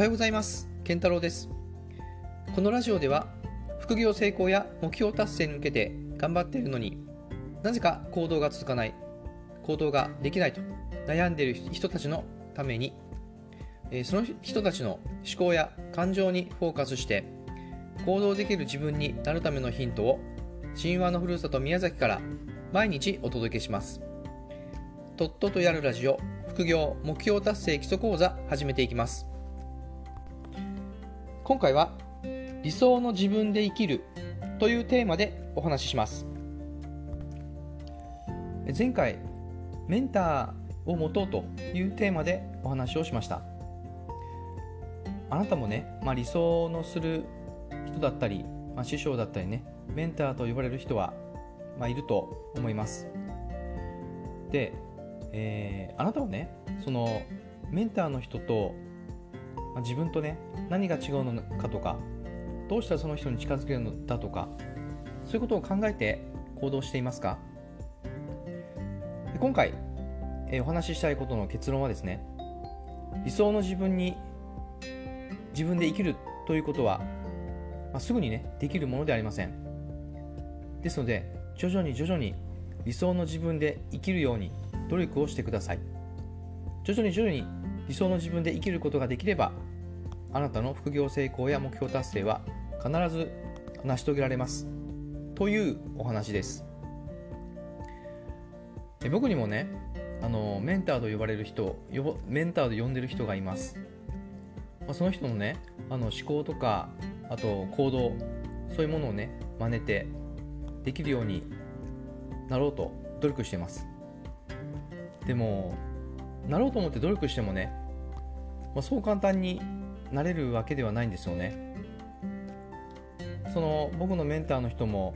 はようございます。健太郎です。このラジオでは副業成功や目標達成に向けて頑張っているのになぜか行動が続かない行動ができないと悩んでいる人たちのためにその人たちの思考や感情にフォーカスして行動できる自分になるためのヒントを神話のふるさと宮崎から毎日お届けします。とっととやるラジオ副業目標達成基礎講座始めていきます。今回は理想の自分で生きるというテーマでお話しします。前回メンターを持とうというテーマでお話をしました。あなたもね、まあ、理想のする人だったり、まあ、師匠だったりねメンターと呼ばれる人は、まあ、いると思います。で、えー、あなたはねそのメンターの人と、まあ、自分とね何が違うのかとかどうしたらその人に近づけるのだとかそういうことを考えて行動していますか？今回、えー、お話ししたいことの結論はですね理想の自分に自分で生きるということは、まあ、すぐにねできるものではありません。ですので徐々に徐々に理想の自分で生きるように努力をしてください。徐々に徐々に理想の自分で生きることができればあなたの副業成功や目標達成は必ず成し遂げられます。というお話です。僕にもねあのメンターと呼ばれる人メンターと呼んでる人がいます、まあ、その人のねあの思考とかあと行動そういうものをね真似てできるようになろうと努力してます。でもなろうと思って努力してもね、まあ、そう簡単になれるわけではないんですよね。その僕のメンターの人も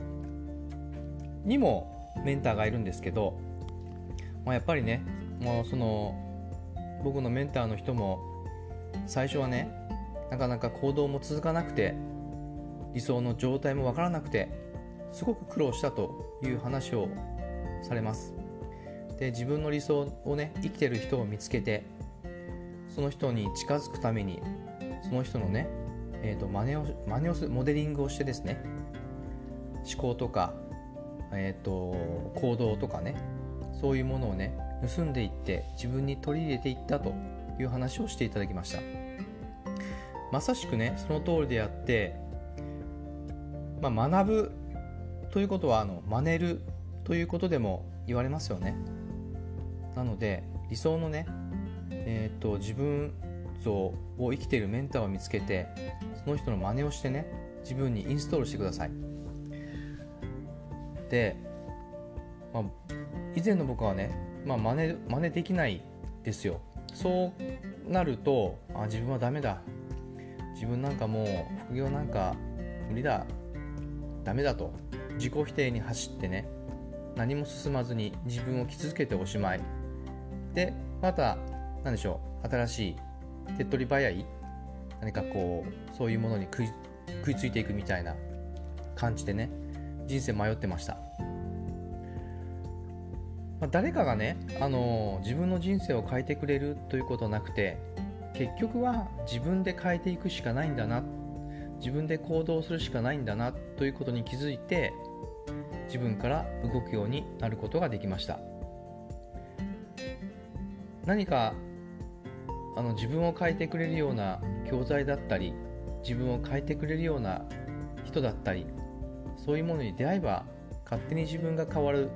にもメンターがいるんですけど、まあ、やっぱりねもうその僕のメンターの人も最初はねなかなか行動も続かなくて理想の状態もわからなくてすごく苦労したという話をされます。で自分の理想をね生きてる人を見つけてその人に近づくためにその人のね、えーと、真似を真似をするモデリングをしてですね思考とか、えーと、行動とかねそういうものをね盗んでいって自分に取り入れていったという話をしていただきました。まさしくねその通りであって、まあ、学ぶということはあの真似るということでも言われますよね。なので理想のね、えーと、自分像を生きているメンターを見つけてその人の真似をしてね自分にインストールしてください。で、まあ、以前の僕はね、まあ、真似真似できないですよ。そうなるとあ自分はダメだ。自分なんかもう副業なんか無理だ。ダメだと。自己否定に走ってね何も進まずに自分を傷つけておしまい。でまた何でしょう。新しい手っ取り早い何かこうそういうものに食い食いついていくみたいな感じでね人生迷ってました、まあ、誰かがね、あの自分の人生を変えてくれるということなくて結局は自分で変えていくしかないんだな自分で行動するしかないんだなということに気づいて自分から動くようになることができました。何かあの自分を変えてくれるような教材だったり自分を変えてくれるような人だったりそういうものに出会えば勝手に自分が変わる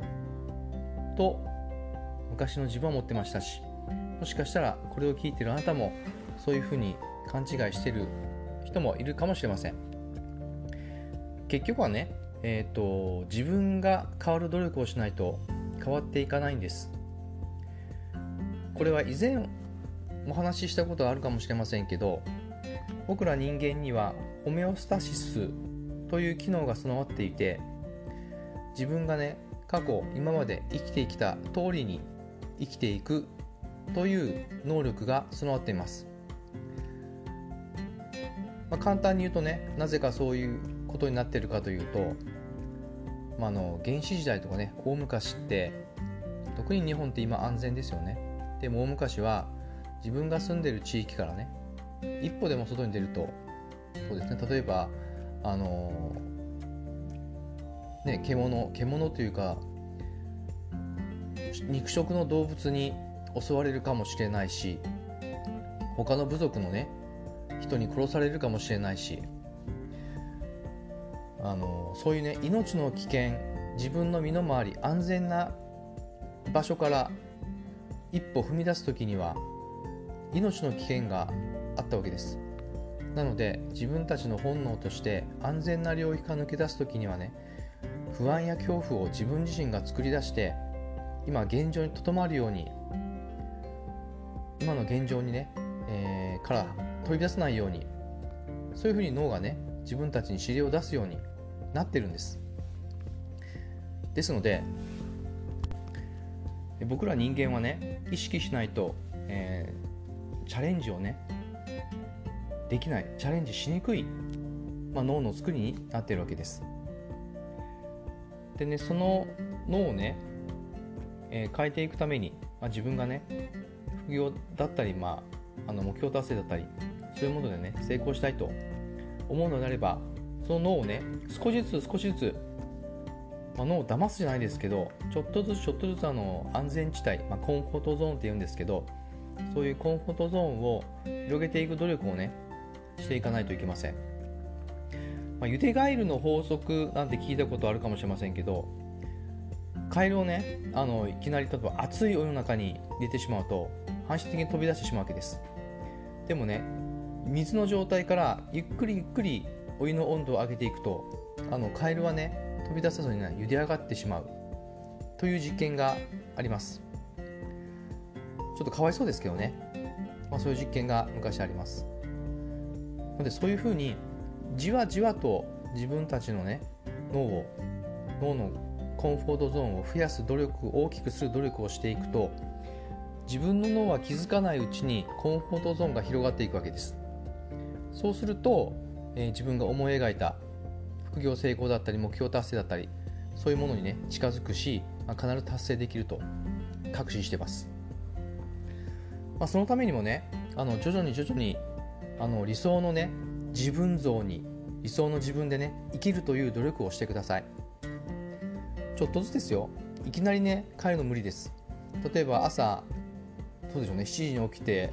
と昔の自分は思ってましたしもしかしたらこれを聞いてるあなたもそういうふうに勘違いしてる人もいるかもしれません。結局はねえーと、自分が変わる努力をしないと変わっていかないんです。これは以前お話ししたことがあるかもしれませんけど僕ら人間にはホメオスタシスという機能が備わっていて自分がね過去今まで生きてきた通りに生きていくという能力が備わっています、まあ、簡単に言うとねなぜかそういうことになっているかというとまああ、の原始時代とかね大昔って特に日本って今安全ですよね。でも大昔は自分が住んでる地域からね一歩でも外に出るとそうですね例えばあのね獣獣というか肉食の動物に襲われるかもしれないし他の部族のね人に殺されるかもしれないしあのそういうね命の危険自分の身の回り安全な場所から一歩踏み出す時には命の危険があったわけです。なので自分たちの本能として安全な領域から抜け出す時にはね不安や恐怖を自分自身が作り出して今現状にとどまるように今の現状にね、えー、から飛び出さないようにそういうふうに脳がね自分たちに指令を出すようになってるんです。ですので僕ら人間はね意識しないと、えー、チャレンジをねできないチャレンジしにくい、まあ、脳の作りになっているわけです。でねその脳をね、えー、変えていくために、まあ、自分がね副業だったり、まあ、あの目標達成だったりそういうものでね成功したいと思うのであればその脳をね少しずつ少しずつ、まあ、脳を騙すじゃないですけどちょっとずつちょっとずつあの安全地帯、まあ、コンフォートゾーンって言うんですけどそういうコンフォートゾーンを広げていく努力をねしていかないといけません、まあ、ゆでガエルの法則なんて聞いたことあるかもしれませんけどカエルをねあのいきなり例えば熱いお湯の中に入れてしまうと反射的に飛び出してしまうわけです。でもね水の状態からゆっくりゆっくりお湯の温度を上げていくとあのカエルはね飛び出さずに、ね、茹で上がってしまうという実験があります。ちょっとかわいそうですけどね、まあ、そういう実験が昔あります。のでそういうふうにじわじわと自分たちのね脳を脳のコンフォートゾーンを増やす努力大きくする努力をしていくと自分の脳は気づかないうちにコンフォートゾーンが広がっていくわけです。そうするとえー、自分が思い描いた副業成功だったり目標達成だったりそういうものにね近づくし、まあ、必ず達成できると確信してます、まあ、そのためにもねあの徐々に徐々にあの理想のね自分像に理想の自分でね生きるという努力をしてください。ちょっとずつですよ。いきなりね帰るの無理です。例えば朝そうでしょうね7時に起きて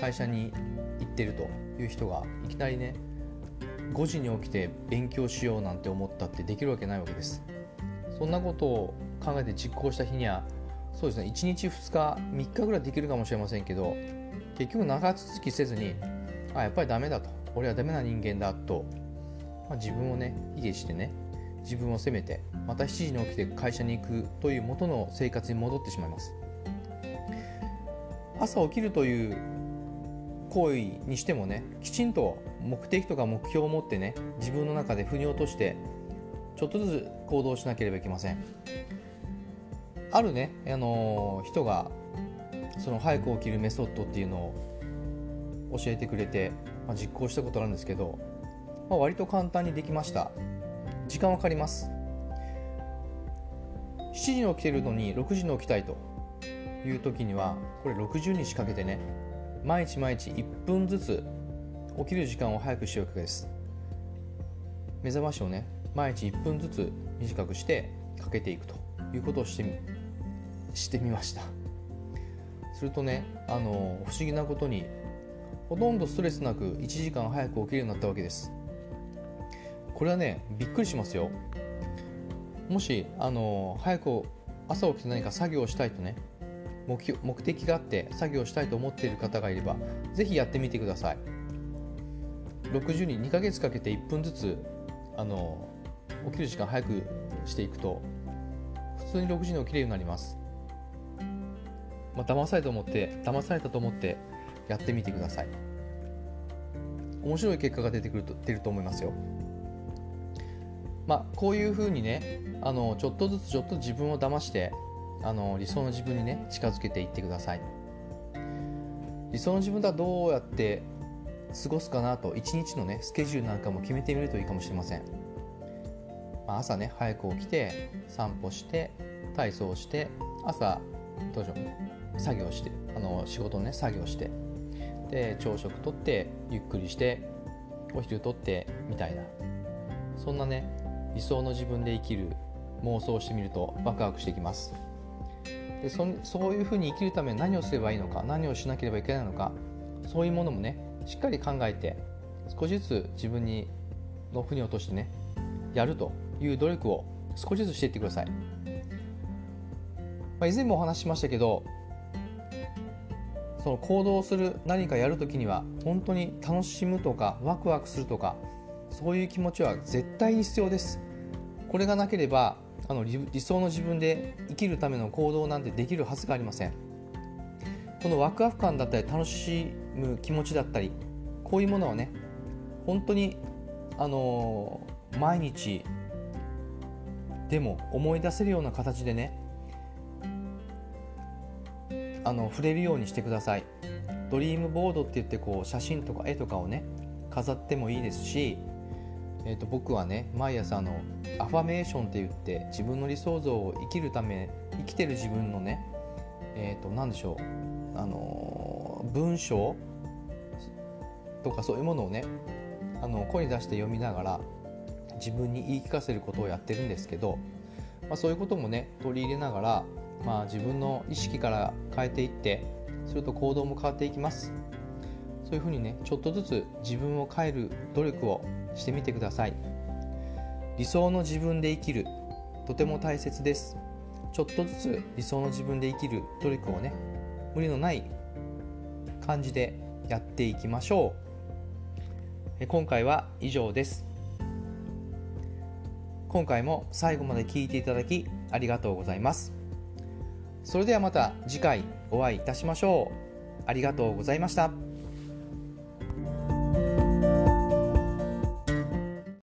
会社に行ってるという人がいきなりね5時に起きて勉強しようなんて思ったってできるわけないわけです。そんなことを考えて実行した日にはそうですね。1日2日3日ぐらいできるかもしれませんけど結局長続きせずにあやっぱりダメだと。俺はダメな人間だと、まあ、自分をね卑下してね自分を責めてまた7時に起きて会社に行くという元の生活に戻ってしまいます。朝起きるという行為にしてもねきちんと目的とか目標を持ってね自分の中で腑に落としてちょっとずつ行動しなければいけません。あるね、あのー、人がその早く起きるメソッドっていうのを教えてくれて、まあ、実行したことあるんですけど、まあ、割と簡単にできました。時間はかかります。7時に起きてるのに6時に起きたいという時にはこれ60日かけてね毎日毎日1分ずつ起きる時間を早くしようわけです。目覚ましをね毎日1分ずつ短くしてかけていくということをしてみしてみました。するとねあの不思議なことにほとんどストレスなく1時間早く起きるようになったわけです。これはねびっくりしますよ。もしあの早く朝起きて何か作業をしたいとね目目的があって作業したいと思っている方がいればぜひやってみてください。60人2ヶ月かけて1分ずつあの起きる時間早くしていくと普通に6時に起きれるようになります。まあ騙されたと思って騙されたと思ってやってみてください。面白い結果が出てくると出ると思いますよ。まあこういうふうにねあのちょっとずつちょっと自分を騙してあの理想の自分にね近づけていってください。理想の自分とはどうやって過ごすかなと一日のねスケジュールなんかも決めてみるといいかもしれません、まあ、朝ね早く起きて散歩して体操して朝どうしよう。作業してあの仕事のね作業して。で朝食とってゆっくりしてお昼とってみたいな。そんなね理想の自分で生きる妄想してみるとワクワクしてきます。でそそういうふうに生きるために何をすればいいのか何をしなければいけないのかそういうものもねしっかり考えて少しずつ自分にの負に落としてねやるという努力を少しずつしていってください、まあ、以前もお話ししましたけどその行動する何かやるときには本当に楽しむとかワクワクするとかそういう気持ちは絶対に必要です。これがなければあの理想の自分で生きるための行動なんてできるはずがありません。このワクワク感だったり楽しむ気持ちだったりこういうものはね本当にあの、毎日でも思い出せるような形でねあの触れるようにしてください。ドリームボードって言ってこう写真とか絵とかをね飾ってもいいですし、えー、と僕はね毎朝のアファメーションって言って自分の理想像を生きるため生きてる自分のねえっ、ー、と何でしょうあの文章とかそういうものをねあの声に出して読みながら自分に言い聞かせることをやってるんですけど、まあ、そういうこともね取り入れながら、まあ、自分の意識から変えていってすると行動も変わっていきます。そういうふうにねちょっとずつ自分を変える努力をしてみてください。理想の自分で生きるとても大切です。ちょっとずつ理想の自分で生きる努力をね無理のない感じでやっていきましょう。今回は以上です。今回も最後まで聞いていただきありがとうございます。それではまた次回お会いいたしましょうありがとうございました。